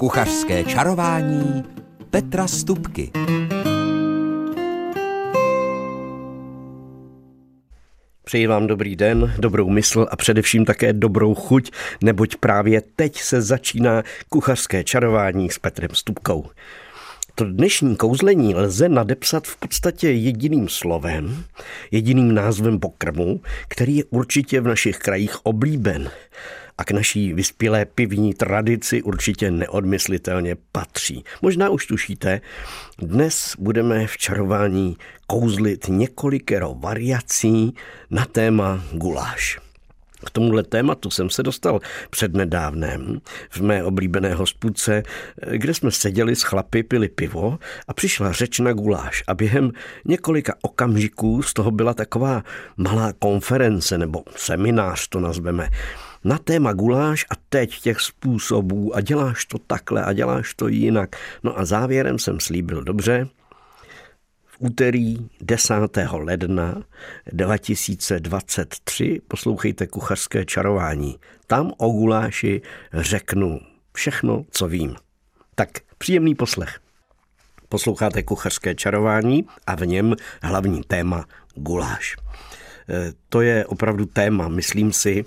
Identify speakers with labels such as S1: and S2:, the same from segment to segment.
S1: Kuchařské čarování Petra Stupky.
S2: Přeji vám dobrý den, dobrou mysl a především také dobrou chuť, neboť právě teď se začíná kuchařské čarování s Petrem Stupkou. To dnešní kouzlení lze nadepsat v podstatě jediným slovem, jediným názvem pokrmu, který je určitě v našich krajích oblíben a k naší vyspělé pivní tradici určitě neodmyslitelně patří. Možná už tušíte, dnes budeme v čarování kouzlit několikero variací na téma guláš. K tomuhle tématu jsem se dostal přednedávnem v mé oblíbené hospodce, kde jsme seděli s chlapy, pili pivo a přišla řeč na guláš a během několika okamžiků z toho byla taková malá konference nebo seminář to nazveme na téma guláš a teď těch způsobů a děláš to takhle a děláš to jinak. No a závěrem jsem slíbil dobře, v úterý 10. ledna 2023 poslouchejte kuchařské čarování. Tam o guláši řeknu všechno, co vím. Tak příjemný poslech. Posloucháte kuchařské čarování a v něm hlavní téma guláš. E, to je opravdu téma, myslím si,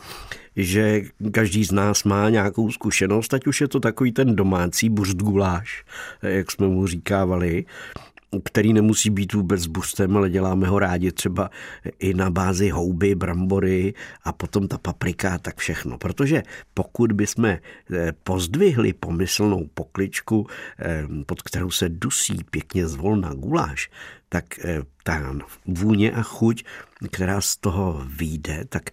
S2: že každý z nás má nějakou zkušenost, ať už je to takový ten domácí burst guláš, jak jsme mu říkávali, který nemusí být vůbec burstem, ale děláme ho rádi třeba i na bázi houby, brambory a potom ta paprika, tak všechno. Protože pokud bychom eh, pozdvihli pomyslnou pokličku, eh, pod kterou se dusí pěkně zvolna guláš, tak eh, ta vůně a chuť, která z toho vyjde, tak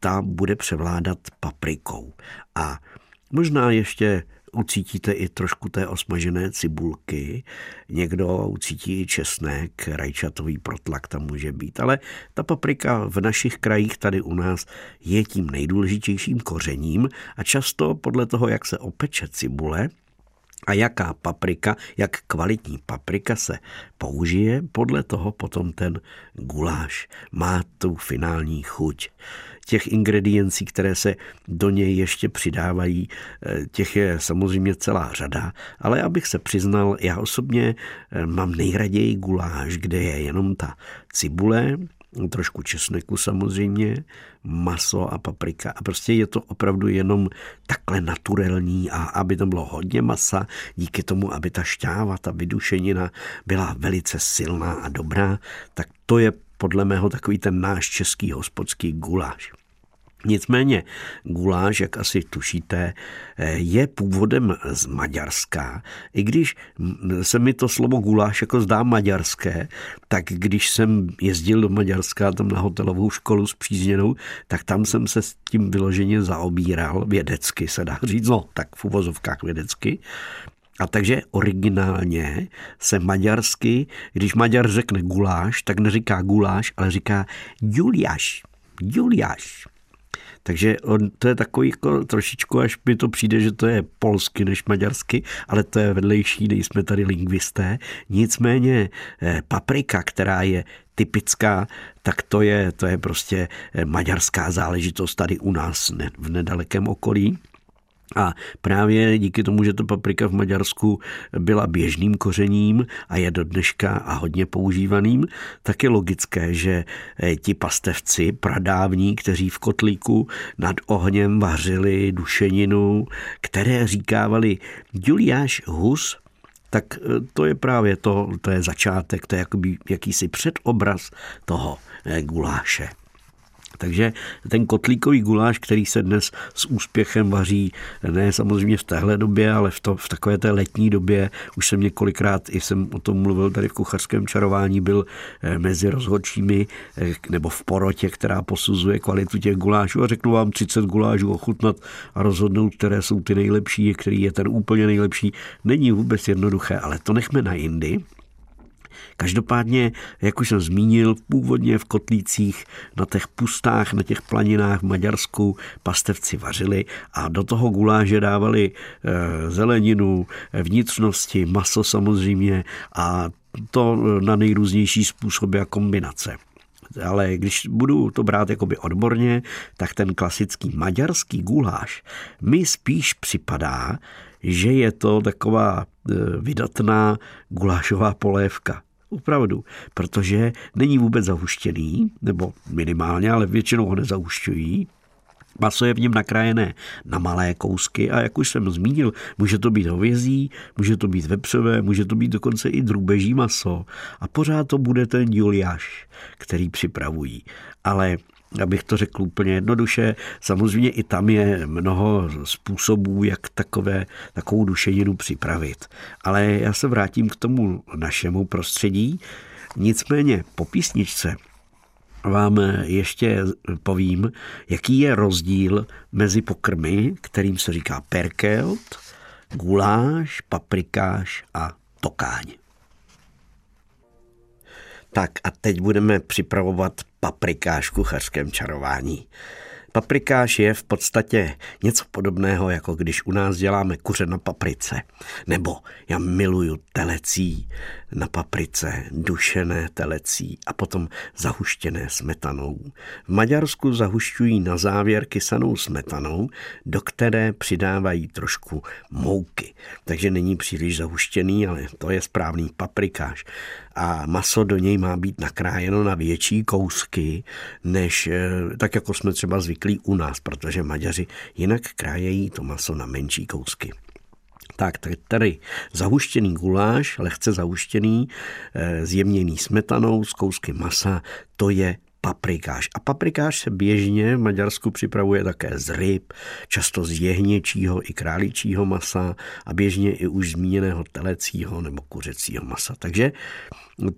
S2: ta bude převládat paprikou. A možná ještě ucítíte i trošku té osmažené cibulky, někdo ucítí i česnek, rajčatový protlak tam může být, ale ta paprika v našich krajích tady u nás je tím nejdůležitějším kořením a často podle toho, jak se opeče cibule, a jaká paprika, jak kvalitní paprika se použije, podle toho potom ten guláš má tu finální chuť. Těch ingrediencí, které se do něj ještě přidávají, eh, těch je samozřejmě celá řada, ale abych se přiznal, já osobně eh, mám nejraději guláš, kde je jenom ta cibule, trošku česneku samozřejmě, maso a paprika. A prostě je to opravdu jenom takhle naturální a aby tam bylo hodně masa, díky tomu, aby ta šťáva, ta vydušenina byla velice silná a dobrá, tak to je podle mého takový ten náš český hospodský guláš. Nicméně guláš, jak asi tušíte, je původem z Maďarska. I když se mi to slovo guláš jako zdá maďarské, tak když jsem jezdil do Maďarska tam na hotelovou školu s přízněnou, tak tam jsem se s tím vyloženě zaobíral, vědecky se dá říct, no tak v uvozovkách vědecky. A takže originálně se maďarsky, když Maďar řekne guláš, tak neříká guláš, ale říká Juliáš. Juliáš. Takže on, to je takový jako trošičku, až mi to přijde, že to je polsky než maďarsky, ale to je vedlejší, nejsme tady lingvisté. Nicméně eh, paprika, která je typická, tak to je, to je prostě eh, maďarská záležitost tady u nás v nedalekém okolí. A právě díky tomu, že to paprika v Maďarsku byla běžným kořením a je do dneška a hodně používaným, tak je logické, že eh, ti pastevci pradávní, kteří v kotlíku nad ohněm vařili dušeninu, které říkávali Juliáš Hus, tak eh, to je právě to, to je začátek, to je jakoby jakýsi předobraz toho eh, guláše. Takže ten kotlíkový guláš, který se dnes s úspěchem vaří, ne samozřejmě v téhle době, ale v, to, v takové té letní době, už jsem několikrát, i jsem o tom mluvil tady v kuchařském čarování, byl eh, mezi rozhodčími eh, nebo v porotě, která posuzuje kvalitu těch gulášů a řeknu vám 30 gulášů ochutnat a rozhodnout, které jsou ty nejlepší, který je ten úplně nejlepší. Není vůbec jednoduché, ale to nechme na jindy. Každopádně, jak už jsem zmínil, původně v kotlících na těch pustách, na těch planinách v Maďarsku pastevci vařili a do toho guláže dávali eh, zeleninu, vnitřnosti, maso samozřejmě a to na nejrůznější způsoby a kombinace ale když budu to brát jakoby odborně, tak ten klasický maďarský guláš mi spíš připadá že je to taková e, vydatná gulášová polévka. Opravdu, protože není vůbec zahuštěný, nebo minimálně, ale většinou ho nezahušťují. Maso je v něm nakrájené na malé kousky a jak už jsem zmínil, může to být hovězí, může to být vepřové, může to být dokonce i drůbeží maso a pořád to bude ten juliáš, který připravují. Ale abych to řekl úplně jednoduše, samozřejmě i tam je mnoho způsobů, jak takové, takovou dušeninu připravit. Ale já se vrátím k tomu našemu prostředí. Nicméně po písničce vám ještě povím, jaký je rozdíl mezi pokrmy, kterým se říká perkelt, guláš, paprikáš a tokáň. Tak a teď budeme připravovat paprikáš v kuchařském čarování. Paprikáš je v podstatě něco podobného, jako když u nás děláme kuře na paprice. Nebo já miluju telecí na paprice, dušené telecí a potom zahuštěné smetanou. V Maďarsku zahušťují na závěr kysanou smetanou, do které přidávají trošku mouky. Takže není příliš zahuštěný, ale to je správný paprikáš. A maso do něj má být nakrájeno na větší kousky, než eh, tak jako jsme třeba zvyklí u nás, protože Maďaři jinak krájejí to maso na menší kousky. Tak tady zahuštěný guláš, lehce zahuštěný, eh, zjemněný smetanou s kousky masa, to je paprikáš. A paprikáš se běžně v Maďarsku připravuje také z ryb, často z jehněčího i králičího masa a běžně i už zmíněného telecího nebo kuřecího masa. Takže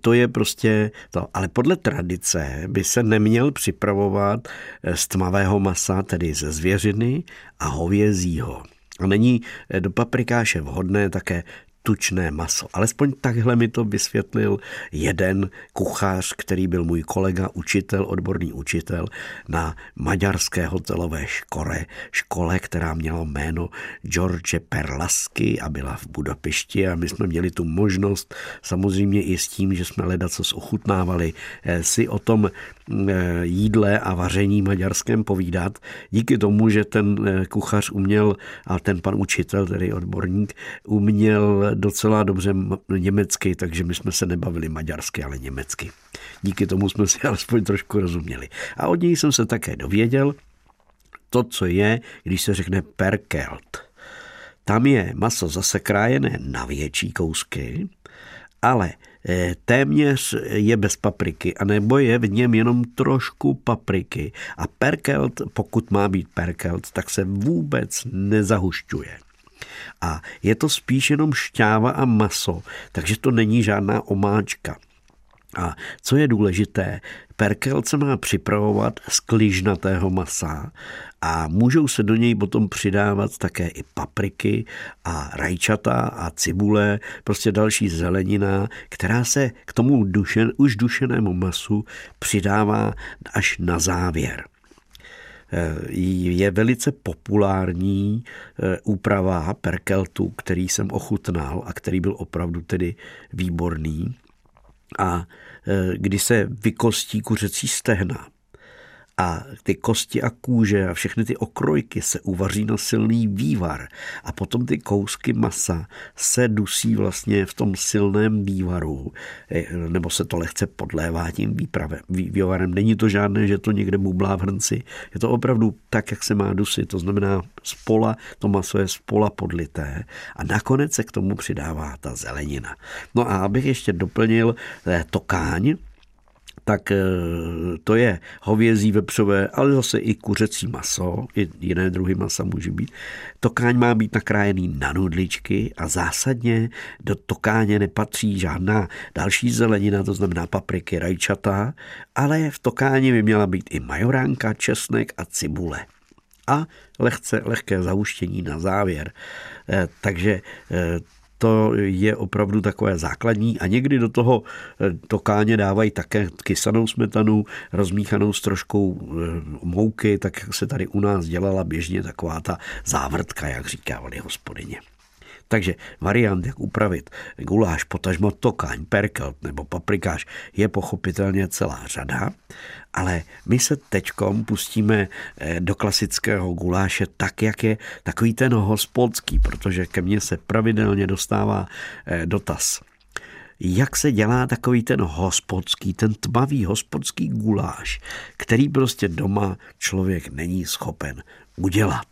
S2: to je prostě to. Ale podle tradice by se neměl připravovat z tmavého masa, tedy ze zvěřiny a hovězího. A není do paprikáše vhodné také tučné maso. Alespoň takhle mi to vysvětlil jeden kuchař, který byl můj kolega, učitel, odborný učitel na maďarské hotelové škole, škole, která měla jméno George Perlasky a byla v Budapešti a my jsme měli tu možnost samozřejmě i s tím, že jsme leda co ochutnávali, eh, si o tom eh, jídle a vaření maďarském povídat. Díky tomu, že ten eh, kuchař uměl, a ten pan učitel, tedy odborník, uměl docela dobře německy, takže my jsme se nebavili maďarsky, ale německy. Díky tomu jsme si alespoň trošku rozuměli. A od něj jsem se také dověděl to, co je, když se řekne perkelt. Tam je maso zase krájené na větší kousky, ale eh, téměř je bez papriky, anebo je v něm jenom trošku papriky. A perkelt, pokud má být perkelt, tak se vůbec nezahušťuje. A je to spíš jenom šťáva a maso, takže to není žádná omáčka. A co je důležité, perkel se má připravovat z kližnatého masa a můžou se do něj potom přidávat také i papriky a rajčata a cibule, prostě další zelenina, která se k tomu dušen, už dušenému masu přidává až na závěr. Eh, je velice populární eh, úprava perkeltu, který jsem ochutnal a který byl opravdu tedy výborný. A eh, kdy se vykostí kuřecí stehna, a ty kosti a kůže a všechny ty okrojky se uvaří na silný vývar a potom ty kousky masa se dusí vlastně v tom silném vývaru, eh, nebo se to lehce podlévá tím výpravem, vývarem. Není to žádné, že to někde bublá v hrnci. Je to opravdu tak, jak se má dusit. To znamená spola, to maso je spola podlité a nakonec se k tomu přidává ta zelenina. No a abych ještě doplnil eh, tokáň, tak eh, to je hovězí, vepřové, ale zase i kuřecí maso, i jiné druhy masa může být. Tokáň má být nakrájený na nudličky a zásadně do tokáně nepatří žádná další zelenina, to znamená papriky, rajčata, ale v tokáni by měla být i majoránka, česnek a cibule a lehce, lehké zauštění na závěr. Eh, takže eh, to je opravdu takové základní a někdy do toho eh, tokáně dávají také kysanou smetanu, rozmíchanou s troškou eh, mouky, tak jak se tady u nás dělala běžně taková ta závrtka, jak říkávali hospodyně. Takže variant, jak upravit guláš, potažmo tokáň, perkelt nebo paprikáš je pochopitelně celá řada, ale my se teďkom pustíme eh, do klasického guláše tak, jak je takový ten hospodský, protože ke mně se pravidelně dostává eh, dotaz jak se dělá takový ten hospodský, ten tmavý hospodský guláš, který prostě doma člověk není schopen udělat.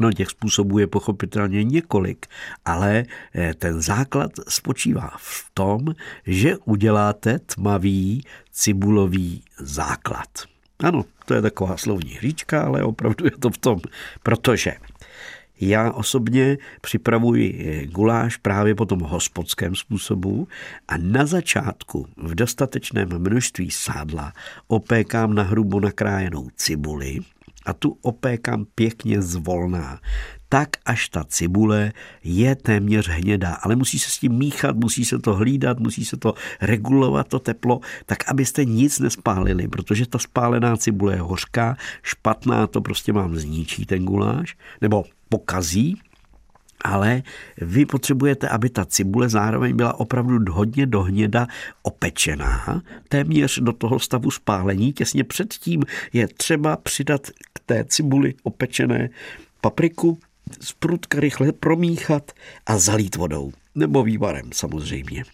S2: No těch způsobů je pochopitelně několik, ale eh, ten základ spočívá v tom, že uděláte tmavý cibulový základ. Ano, to je taková slovní hříčka, ale opravdu je to v tom, protože já osobně připravuji eh, guláš právě po tom hospodském způsobu a na začátku v dostatečném množství sádla opékám na hrubo nakrájenou cibuli a tu opékám pěkně zvolná tak až ta cibule je téměř hnědá, ale musí se s tím míchat, musí se to hlídat, musí se to regulovat, to teplo, tak abyste nic nespálili, protože ta spálená cibule je hořká, špatná, to prostě vám zničí ten guláš, nebo pokazí, ale vy potřebujete, aby ta cibule zároveň byla opravdu hodně dohněda opečená, téměř do toho stavu spálení. Těsně předtím je třeba přidat té cibuli opečené papriku, sprutka rychle promíchat a zalít vodou. Nebo vývarem samozřejmě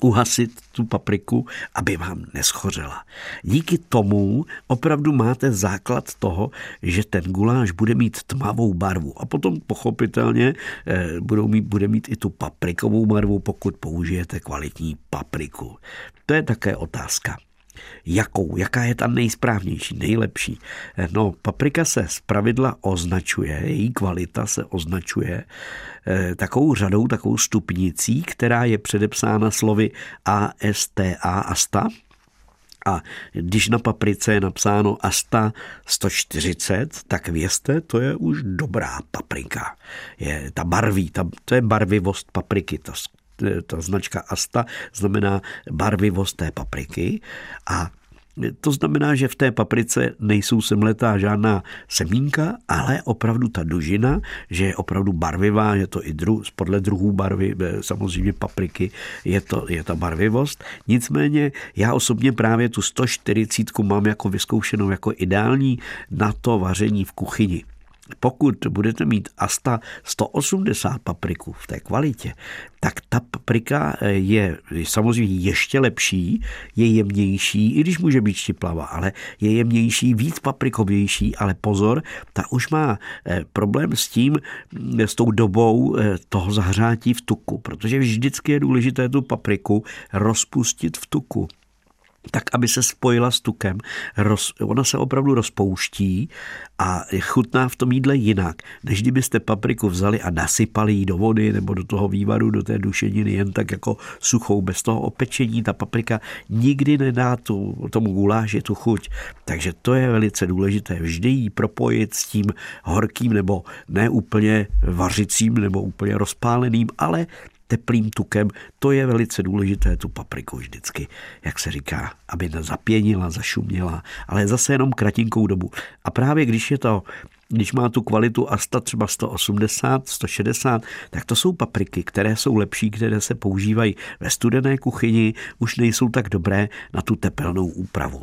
S2: uhasit tu papriku, aby vám neschořela. Díky tomu opravdu máte základ toho, že ten guláš bude mít tmavou barvu a potom pochopitelně eh, budou mít, bude mít i tu paprikovou barvu, pokud použijete kvalitní papriku. To je také otázka. Jakou? Jaká je ta nejsprávnější, nejlepší? Eh, no, paprika se z pravidla označuje, její kvalita se označuje eh, takovou řadou, takovou stupnicí, která je předepsána slovy ASTA, ASTA, a když na paprice je napsáno ASTA 140, tak vězte, to je už dobrá paprika. Je ta barví, ta, to je barvivost papriky, ta ta značka Asta znamená barvivost té papriky a to znamená, že v té paprice nejsou semletá žádná semínka, ale opravdu ta dužina, že je opravdu barvivá, je to i dru, podle druhů barvy, eh, samozřejmě papriky, je, to, je ta barvivost. Nicméně já osobně právě tu 140 mám jako vyzkoušenou jako ideální na to vaření v kuchyni. Pokud budete mít asta 180 papriku v té kvalitě, tak ta paprika eh, je samozřejmě ještě lepší, je jemnější, i když může být štiplavá, ale je jemnější, víc paprikovější, ale pozor, ta už má eh, problém s tím, mm, s tou dobou eh, toho zahřátí v tuku, protože vždycky je důležité tu papriku rozpustit v tuku tak aby se spojila s tukem. Roz, ona se opravdu rozpouští a chutná v tom jídle jinak, než kdybyste papriku vzali a nasypali ji do vody nebo do toho vývaru, do té dušeniny jen tak jako suchou, bez toho opečení. Ta paprika nikdy nedá tu, tomu guláši tu chuť. Takže to je velice důležité. Vždy ji propojit s tím horkým nebo ne úplně vařicím nebo úplně rozpáleným, ale teplým tukem. To je velice důležité, tu papriku vždycky, jak se říká, aby zapěnila, zašuměla, ale zase jenom kratinkou dobu. A právě když je to když má tu kvalitu Asta třeba 180, 160, tak to jsou papriky, které jsou lepší, které se používají ve studené kuchyni, už nejsou tak dobré na tu tepelnou úpravu.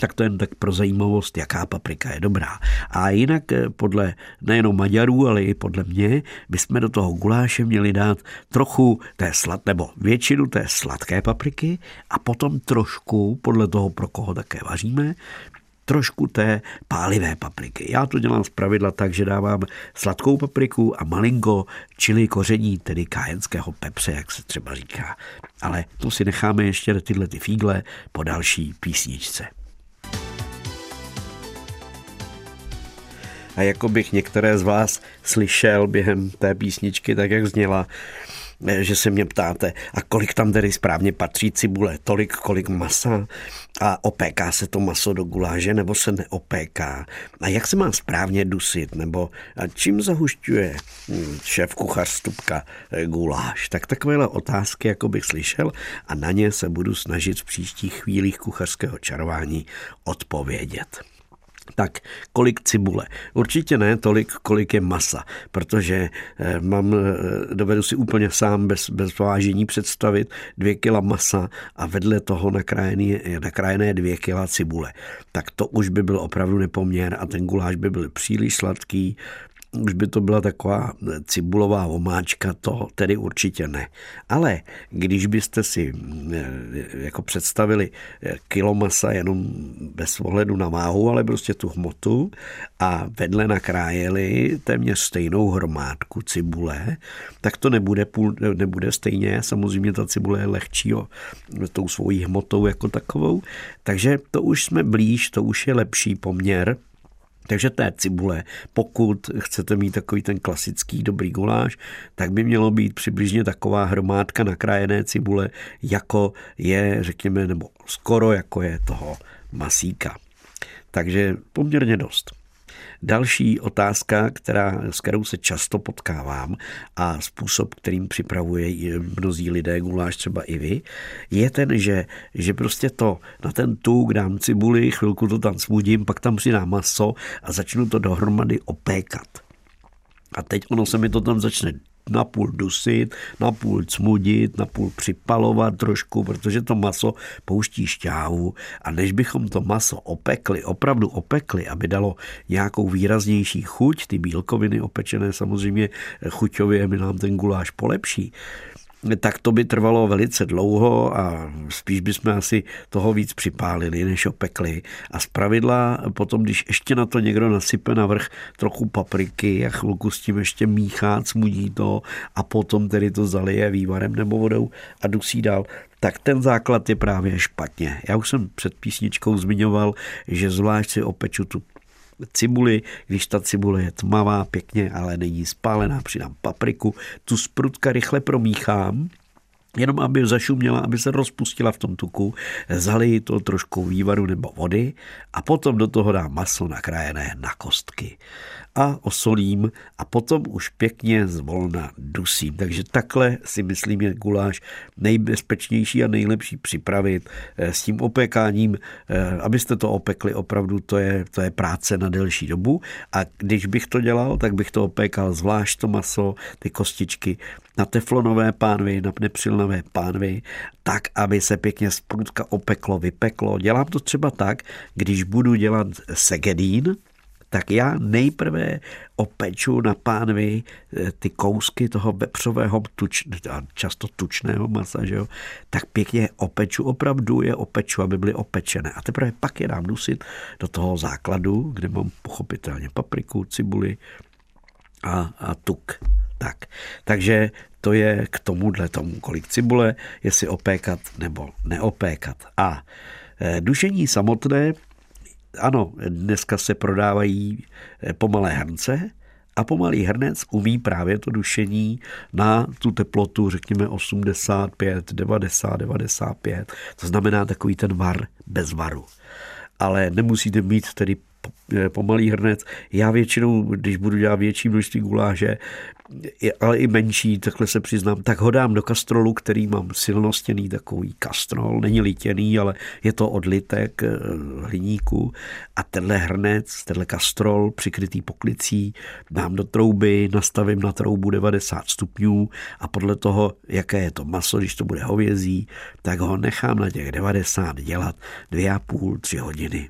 S2: Tak to jen tak pro zajímavost, jaká paprika je dobrá. A jinak eh, podle nejenom Maďarů, ale i podle mě, bychom do toho guláše měli dát trochu té slad, nebo většinu té sladké papriky a potom trošku, podle toho, pro koho také vaříme, trošku té pálivé papriky. Já to dělám z pravidla tak, že dávám sladkou papriku a malinko čili koření, tedy kájenského pepře, jak se třeba říká. Ale to si necháme ještě tyhle ty fígle po další písničce. A jako bych některé z vás slyšel během té písničky, tak jak zněla, eh, že se mě ptáte, a kolik tam tedy správně patří cibule, tolik, kolik masa a opéká se to maso do guláže nebo se neopéká a jak se má správně dusit nebo a čím zahušťuje hm, šéf kuchař stupka eh, guláš. Tak takovéhle otázky jako bych slyšel a na ně se budu snažit v příštích chvílích kuchařského čarování odpovědět. Tak kolik cibule? Určitě ne tolik, kolik je masa, protože eh, mám, eh, dovedu si úplně sám bez, bez vážení představit dvě kila masa a vedle toho nakrájený, nakrájené dvě kila cibule. Tak to už by byl opravdu nepoměr a ten guláš by byl příliš sladký, už by to byla taková cibulová omáčka, to tedy určitě ne. Ale když byste si eh, jako představili eh, kilo masa jenom bez ohledu na váhu, ale prostě tu hmotu a vedle nakrájeli téměř stejnou hromádku cibule, tak to nebude, půl, nebude stejně. Samozřejmě ta cibule je lehčí o, tou svojí hmotou jako takovou. Takže to už jsme blíž, to už je lepší poměr takže té cibule, pokud chcete mít takový ten klasický dobrý guláš, tak by mělo být přibližně taková hromádka nakrájené cibule, jako je, řekněme, nebo skoro jako je toho masíka. Takže poměrně dost. Další otázka, která, s kterou se často potkávám a způsob, kterým připravuje mnozí lidé, guláš třeba i vy, je ten, že, že prostě to na ten tuk dám cibuli, chvilku to tam smudím, pak tam přidám maso a začnu to dohromady opékat. A teď ono se mi to tam začne napůl dusit, napůl cmudit, napůl připalovat trošku, protože to maso pouští šťávu. A než bychom to maso opekli, opravdu opekli, aby dalo nějakou výraznější chuť, ty bílkoviny opečené samozřejmě chuťově mi nám ten guláš polepší, tak to by trvalo velice dlouho a spíš bychom asi toho víc připálili, než opekli. A z pravidla potom, když ještě na to někdo nasype navrch trochu papriky a chvilku s tím ještě míchá, smudí to a potom tedy to zalije vývarem nebo vodou a dusí dál, tak ten základ je právě špatně. Já už jsem před písničkou zmiňoval, že zvlášť si opeču tu cibuli, když ta cibule je tmavá, pěkně, ale není spálená, přidám papriku, tu sprutka rychle promíchám, jenom aby zašuměla, aby se rozpustila v tom tuku, zaliji to trošku vývaru nebo vody a potom do toho dám maso nakrájené na kostky a osolím a potom už pěkně zvolna dusím. Takže takhle si myslím je guláš nejbezpečnější a nejlepší připravit eh, s tím opékáním, eh, abyste to opekli opravdu, to je, to je práce na delší dobu a když bych to dělal, tak bych to opékal zvlášť to maso, ty kostičky na teflonové pánvy, na nepřilnavé pánvy, tak, aby se pěkně z opeklo, vypeklo. Dělám to třeba tak, když budu dělat segedín, tak já nejprve opeču na pánvi eh, ty kousky toho vepřového, tuč, často tučného masa, že jo, tak pěkně opeču, opravdu je opeču, aby byly opečené. A teprve pak je dám dusit do toho základu, kde mám pochopitelně papriku, cibuli a, a tuk. Tak. Takže to je k tomuhle tomu, kolik cibule, jestli opékat nebo neopékat. A eh, dušení samotné ano, dneska se prodávají eh, pomalé hrnce a pomalý hrnec umí právě to dušení na tu teplotu, řekněme 85, 90, 95. To znamená takový ten var bez varu. Ale nemusíte mít tedy pomalý hrnec. Já většinou, když budu dělat větší množství guláže, ale i menší, takhle se přiznám, tak ho dám do kastrolu, který mám silnostěný takový kastrol, není litěný, ale je to odlitek eh, hliníku a tenhle hrnec, tenhle kastrol přikrytý poklicí dám do trouby, nastavím na troubu 90 stupňů a podle toho, jaké je to maso, když to bude hovězí, tak ho nechám na těch 90 dělat dvě a půl, tři hodiny.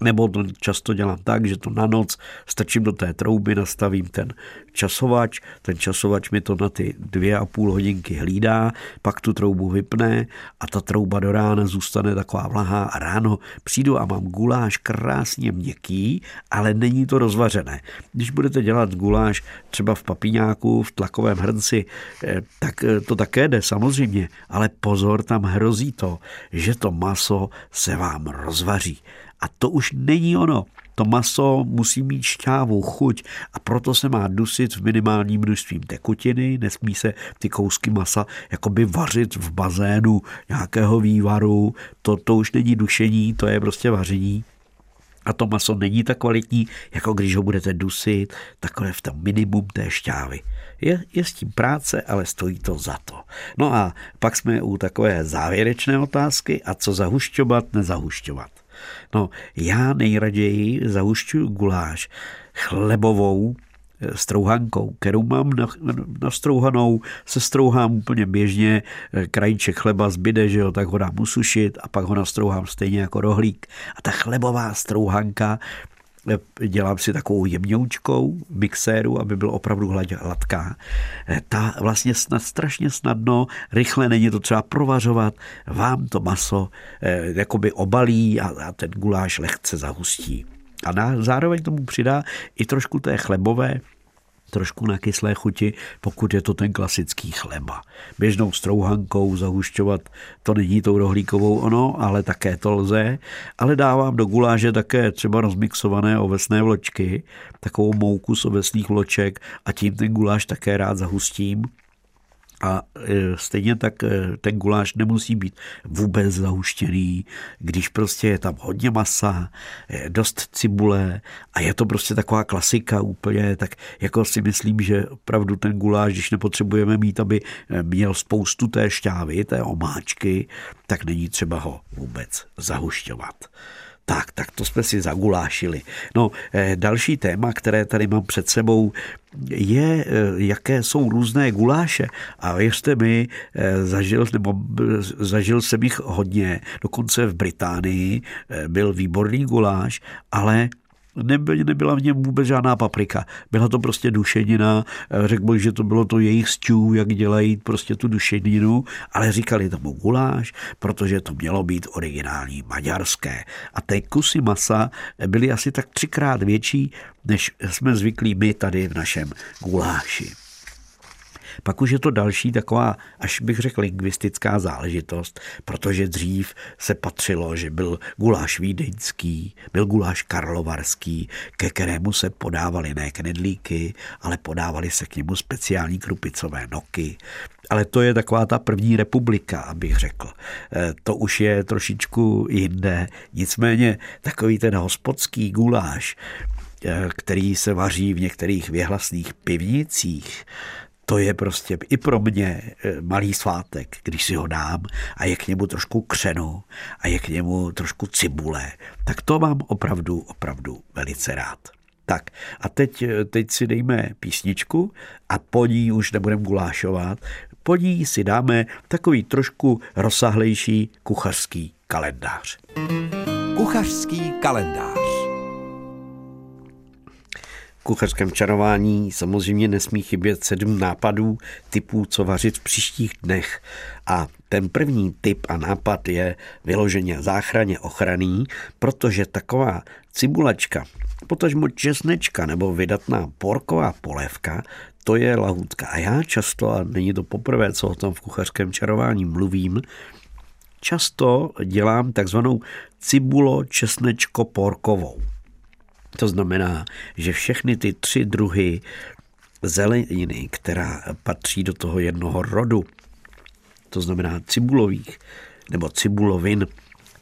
S2: Nebo to často dělám tak, že to na noc strčím do té trouby, nastavím ten časovač, ten časovač mi to na ty dvě a půl hodinky hlídá, pak tu troubu vypne a ta trouba do rána zůstane taková vlahá a ráno přijdu a mám guláš krásně měkký, ale není to rozvařené. Když budete dělat guláš třeba v papiňáku, v tlakovém hrnci, eh, tak eh, to také jde samozřejmě, ale pozor, tam hrozí to, že to maso se vám rozvaří. A to už není ono. To maso musí mít šťávu, chuť a proto se má dusit v minimálním množství tekutiny, nesmí se ty kousky masa jakoby vařit v bazénu nějakého vývaru, to, to už není dušení, to je prostě vaření. A to maso není tak kvalitní, jako když ho budete dusit, takové v tom minimum té šťávy. Je, je s tím práce, ale stojí to za to. No a pak jsme u takové závěrečné otázky, a co zahušťovat, nezahušťovat. No, já nejraději zahušťuju guláš chlebovou strouhankou, kterou mám nastrouhanou, se strouhám úplně běžně, krajíček chleba zbyde, že jo, tak ho dám usušit a pak ho nastrouhám stejně jako rohlík. A ta chlebová strouhanka, eh, dělám si takovou jemňoučkou mixéru, aby byl opravdu hladká. Eh, ta vlastně snad, strašně snadno, rychle není to třeba provařovat, vám to maso eh, jakoby obalí a, a ten guláš lehce zahustí. A na, zároveň tomu přidá i trošku té chlebové, trošku na kyslé chuti, pokud je to ten klasický chleba. Běžnou strouhankou zahušťovat, to není tou rohlíkovou ono, ale také to lze. Ale dávám do guláže také třeba rozmixované ovesné vločky, takovou mouku z ovesných vloček a tím ten guláš také rád zahustím. A e, stejně tak e, ten guláš nemusí být vůbec zahuštěný, když prostě je tam hodně masa, dost cibule a je to prostě taková klasika úplně, tak jako si myslím, že opravdu ten guláš, když nepotřebujeme mít, aby e, měl spoustu té šťávy, té omáčky, tak není třeba ho vůbec zahušťovat. Tak, tak to jsme si zagulášili. No, eh, další téma, které tady mám před sebou, je, eh, jaké jsou různé guláše. A věřte mi, eh, zažil, nebo zažil jsem jich hodně. Dokonce v Británii byl výborný guláš, ale Neby, nebyla v něm vůbec žádná paprika. Byla to prostě dušenina. Řekl bych, že to bylo to jejich stew, jak dělají prostě tu dušeninu, ale říkali tomu guláš, protože to mělo být originální maďarské. A ty kusy masa byly asi tak třikrát větší, než jsme zvyklí my tady v našem guláši. Pak už je to další taková, až bych řekl, lingvistická záležitost, protože dřív se patřilo, že byl guláš vídeňský, byl guláš karlovarský, ke kterému se podávaly ne knedlíky, ale podávaly se k němu speciální krupicové noky. Ale to je taková ta první republika, abych řekl. E, to už je trošičku jinde. Nicméně takový ten hospodský guláš, e, který se vaří v některých věhlasných pivnicích, to je prostě i pro mě eh, malý svátek, když si ho dám a je k němu trošku křenu a je k němu trošku cibule, tak to mám opravdu, opravdu velice rád. Tak a teď, eh, teď si dejme písničku a po ní už nebudeme gulášovat, po ní si dáme takový trošku rozsahlejší kuchařský kalendář.
S1: Kuchařský kalendář
S2: kuchařském čarování samozřejmě nesmí chybět sedm nápadů typů, co vařit v příštích dnech. A ten první typ a nápad je vyloženě záchraně ochranný, protože taková cibulačka, potažmo česnečka nebo vydatná porková polévka, to je lahůdka. A já často, a není to poprvé, co o tom v kuchařském čarování mluvím, často dělám takzvanou cibulo-česnečko-porkovou. To znamená, že všechny ty tři druhy zeleniny, která patří do toho jednoho rodu, to znamená cibulových nebo cibulovin,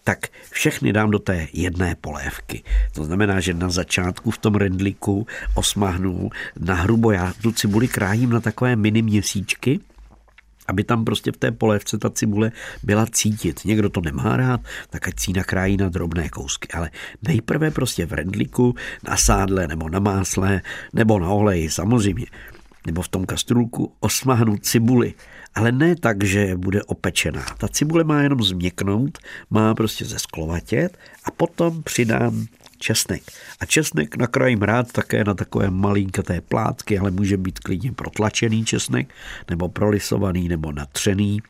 S2: tak všechny dám do té jedné polévky. To znamená, že na začátku v tom rendliku osmahnu na hrubo, já tu cibuli krájím na takové mini měsíčky, aby tam prostě v té polévce ta cibule byla cítit. Někdo to nemá rád, tak ať si nakrájí na drobné kousky. Ale nejprve prostě v rendliku, na sádle nebo na másle nebo na oleji samozřejmě nebo v tom kastrulku osmahnu cibuli. Ale ne tak, že bude opečená. Ta cibule má jenom změknout, má prostě zesklovatět a potom přidám česnek. A česnek nakrájím rád také na takové malinkaté plátky, ale může být klidně protlačený česnek, nebo prolisovaný, nebo natřený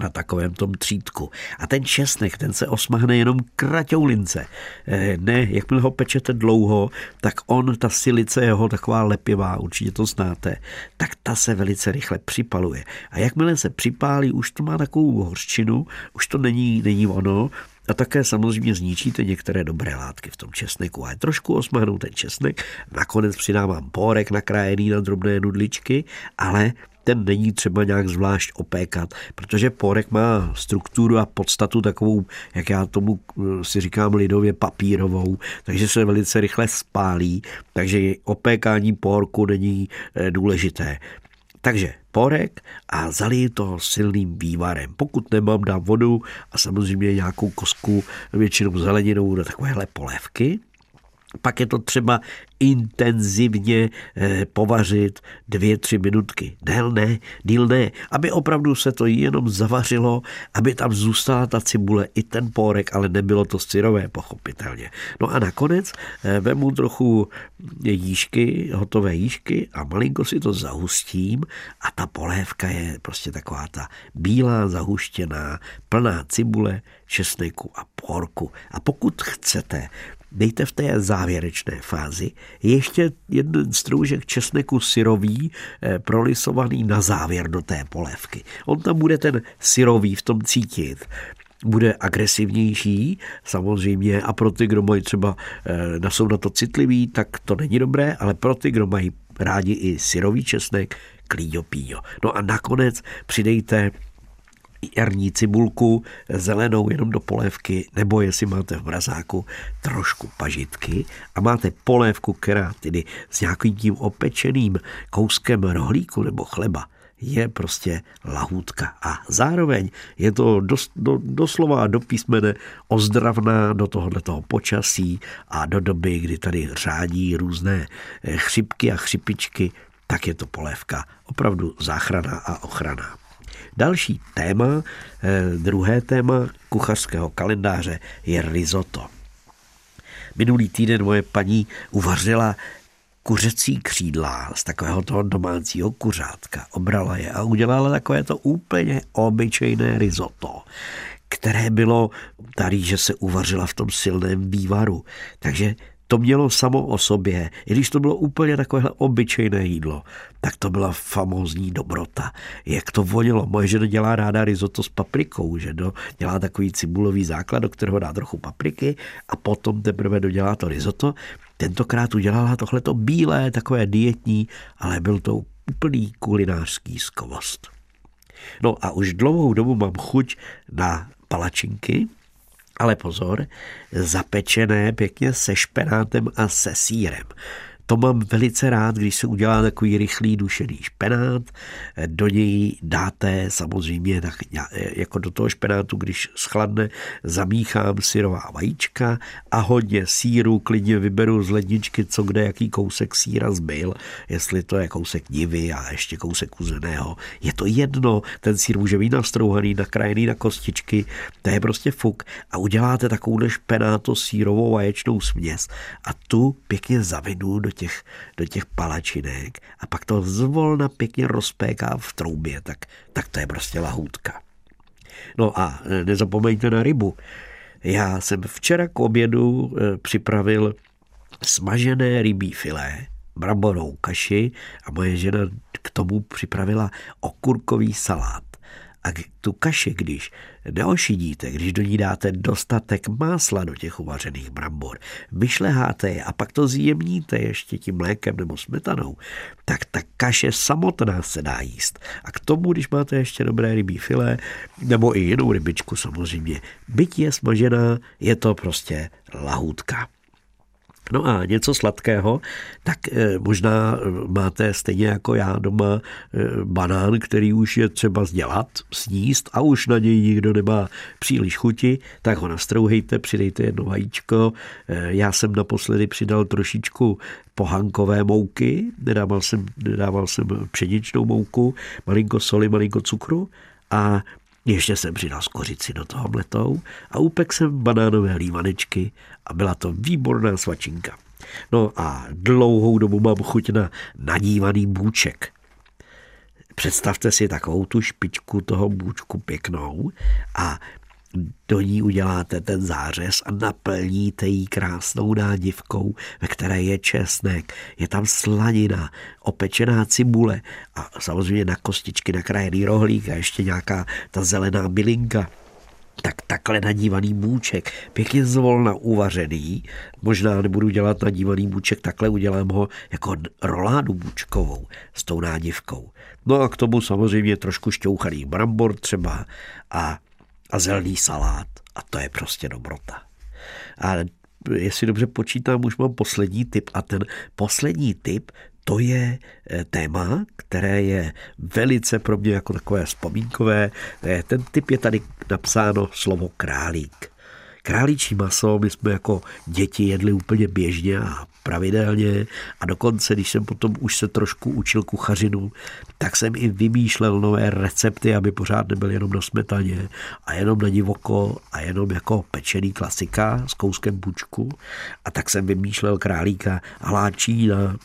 S2: na takovém tom třítku. A ten česnek, ten se osmahne jenom kratoulince. Eh, ne, jakmile ho pečete dlouho, tak on, ta silice jeho taková lepivá, určitě to znáte, tak ta se velice rychle připaluje. A jakmile se připálí, už to má takovou hořčinu, už to není, není ono, a také samozřejmě zničíte některé dobré látky v tom česneku. A je trošku osmahnou ten česnek, nakonec přidávám pórek nakrájený na drobné nudličky, ale ten není třeba nějak zvlášť opékat, protože porek má strukturu a podstatu takovou, jak já tomu eh, si říkám lidově, papírovou, takže se velice rychle spálí, takže opékání porku není eh, důležité. Takže porek a zaliju to silným vývarem. Pokud nemám, dám vodu a samozřejmě nějakou kosku, většinou zeleninou do takovéhle polévky pak je to třeba intenzivně eh, povařit dvě, tři minutky. Dél ne, díl ne, aby opravdu se to jenom zavařilo, aby tam zůstala ta cibule i ten pórek, ale nebylo to syrové, pochopitelně. No a nakonec eh, vemu trochu jížky, hotové jížky a malinko si to zahustím a ta polévka je prostě taková ta bílá, zahuštěná, plná cibule, česneku a porku. A pokud chcete, dejte v té závěrečné fázi ještě jeden stroužek česneku syrový, eh, prolisovaný na závěr do té polévky. On tam bude ten syrový v tom cítit bude agresivnější, samozřejmě, a pro ty, kdo mají třeba, eh, jsou na to citliví, tak to není dobré, ale pro ty, kdo mají rádi i syrový česnek, klíďo píjo. No a nakonec přidejte jarní cibulku zelenou jenom do polévky, nebo jestli máte v mrazáku trošku pažitky a máte polévku, která tedy s nějakým tím opečeným kouskem rohlíku nebo chleba je prostě lahůdka. A zároveň je to dos, do, doslova do písmene ozdravná do tohoto počasí a do doby, kdy tady řádí různé eh, chřipky a chřipičky, tak je to polévka opravdu záchrana a ochrana. Další téma, eh, druhé téma kuchařského kalendáře je risotto. Minulý týden moje paní uvařila kuřecí křídla z takového toho domácího kuřátka. Obrala je a udělala takové to úplně obyčejné risotto, které bylo, ta rýže se uvařila v tom silném vývaru. Takže to mělo samo o sobě, i když to bylo úplně takovéhle obyčejné jídlo, tak to byla famózní dobrota. Jak to vonilo. Moje žena dělá ráda risotto s paprikou, že do, dělá takový cibulový základ, do kterého dá trochu papriky a potom teprve dodělá to risotto. Tentokrát udělala tohleto bílé, takové dietní, ale byl to úplný kulinářský skvost. No a už dlouhou dobu mám chuť na palačinky, ale pozor, zapečené pěkně se špenátem a se sírem. To mám velice rád, když se udělá takový rychlý dušený špenát. Do něj dáte samozřejmě tak jako do toho špenátu, když schladne, zamíchám syrová vajíčka a hodně síru, klidně vyberu z ledničky, co kde jaký kousek síra zbyl, jestli to je kousek divy a ještě kousek uzeného. Je to jedno, ten sír může být nastrouhaný, nakrájený na kostičky, to je prostě fuk a uděláte takovou špenáto sírovou vaječnou směs a tu pěkně zavinu do těch, do těch palačinek a pak to zvolna pěkně rozpéká v troubě, tak, tak to je prostě lahůdka. No a e, nezapomeňte na rybu. Já jsem včera k obědu e, připravil smažené rybí filé, bramborovou kaši a moje žena k tomu připravila okurkový salát. A tu kaši, když neošidíte, když do ní dáte dostatek másla do těch uvařených brambor, vyšleháte je a pak to zjemníte ještě tím mlékem nebo smetanou, tak ta kaše samotná se dá jíst. A k tomu, když máte ještě dobré rybí filé, nebo i jinou rybičku samozřejmě, byť je smažená, je to prostě lahůdka. No a něco sladkého, tak eh, možná eh, máte stejně jako já doma eh, banán, který už je třeba zdělat, sníst a už na něj nikdo nemá příliš chuti, tak ho nastrouhejte, přidejte jedno vajíčko. Já jsem naposledy přidal trošičku pohankové mouky, nedával jsem, nedával jsem pšeničnou mouku, malinko soli, malinko cukru a ještě jsem přidal skořici do toho mletou a upek jsem banánové lívanečky a byla to výborná svačinka. No a dlouhou dobu mám chuť na nadívaný bůček. Představte si takovou tu špičku toho bůčku pěknou a do ní uděláte ten zářez a naplníte ji krásnou nádivkou, ve které je česnek, je tam slanina, opečená cibule a samozřejmě na kostičky nakrájený rohlík a ještě nějaká ta zelená bylinka. Tak takhle nadívaný bůček, pěkně zvolna uvařený, možná nebudu dělat nadívaný bůček, takhle udělám ho jako roládu bůčkovou s tou nádivkou. No a k tomu samozřejmě trošku šťouchaný brambor třeba a a zelený salát. A to je prostě dobrota. A jestli dobře počítám, už mám poslední tip a ten poslední tip, to je eh, téma, které je velice pro mě jako takové vzpomínkové. Ten typ je tady napsáno slovo králík. Králičí maso my jsme jako děti jedli úplně běžně a pravidelně a dokonce, když jsem potom už se trošku učil kuchařinu, tak jsem i vymýšlel nové recepty, aby pořád nebyl jenom na smetaně a jenom na divoko a jenom jako pečený klasika s kouskem bučku. A tak jsem vymýšlel králíka haláčí na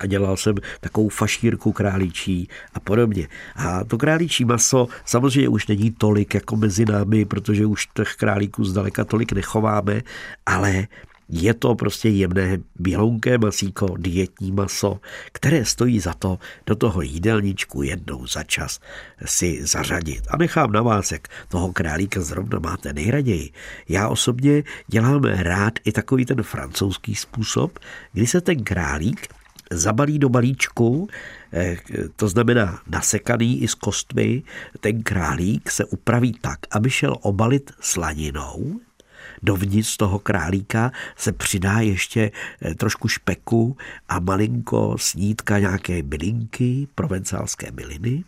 S2: a dělal jsem takovou fašírku králičí a podobně. A to králičí maso samozřejmě už není tolik jako mezi námi, protože už těch králíků zdaleka tolik nechováme, ale je to prostě jemné bělounké masíko, dietní maso, které stojí za to do toho jídelníčku jednou za čas si zařadit. A nechám na vás, jak toho králíka zrovna máte nejraději. Já osobně dělám rád i takový ten francouzský způsob, kdy se ten králík zabalí do balíčku, eh, to znamená nasekaný i s kostmi, ten králík se upraví tak, aby šel obalit slaninou, dovnitř toho králíka se přidá ještě eh, trošku špeku a malinko snídka nějaké bylinky, provencálské byliny,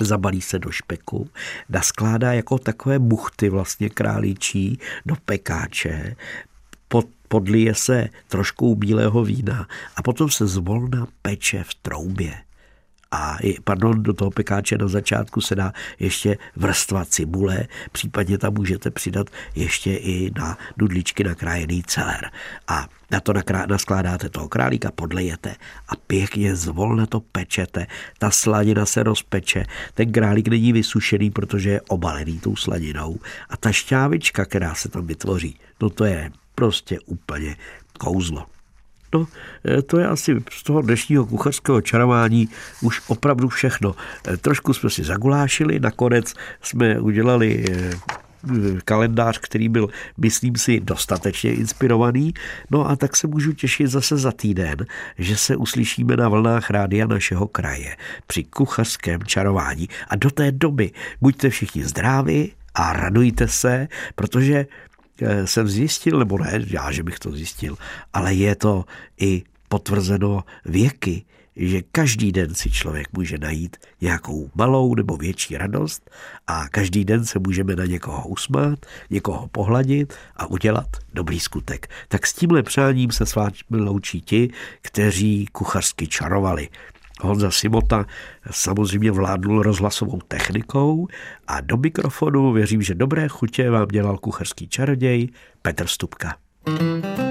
S2: zabalí se do špeku, naskládá jako takové buchty vlastně králíčí do pekáče, pod podlije se trošku bílého vína a potom se zvolna peče v troubě. A pardon, do toho pekáče na začátku se dá ještě vrstva cibule, případně tam můžete přidat ještě i na dudličky nakrájený celer. A na to naskládáte toho králíka, podlejete a pěkně zvolna to pečete. Ta slanina se rozpeče, ten králík není vysušený, protože je obalený tou slaninou. A ta šťávička, která se tam vytvoří, no to je prostě úplně kouzlo. No, e, to je asi z toho dnešního kuchařského čarování už opravdu všechno. E, trošku jsme si zagulášili, nakonec jsme udělali e, kalendář, který byl, myslím si, dostatečně inspirovaný. No a tak se můžu těšit zase za týden, že se uslyšíme na vlnách rádia našeho kraje při kuchařském čarování. A do té doby buďte všichni zdraví a radujte se, protože Eh, jsem zjistil, nebo ne, já, že bych to zjistil, ale je to i potvrzeno věky, že každý den si člověk může najít nějakou malou nebo větší radost a každý den se můžeme na někoho usmát, někoho pohladit a udělat dobrý skutek. Tak s tímhle přáním se s vámi loučí ti, kteří kuchařsky čarovali. Honza Simota samozřejmě vládnul rozhlasovou technikou a do mikrofonu věřím, že dobré chutě vám dělal kuchařský čaroděj Petr Stupka. you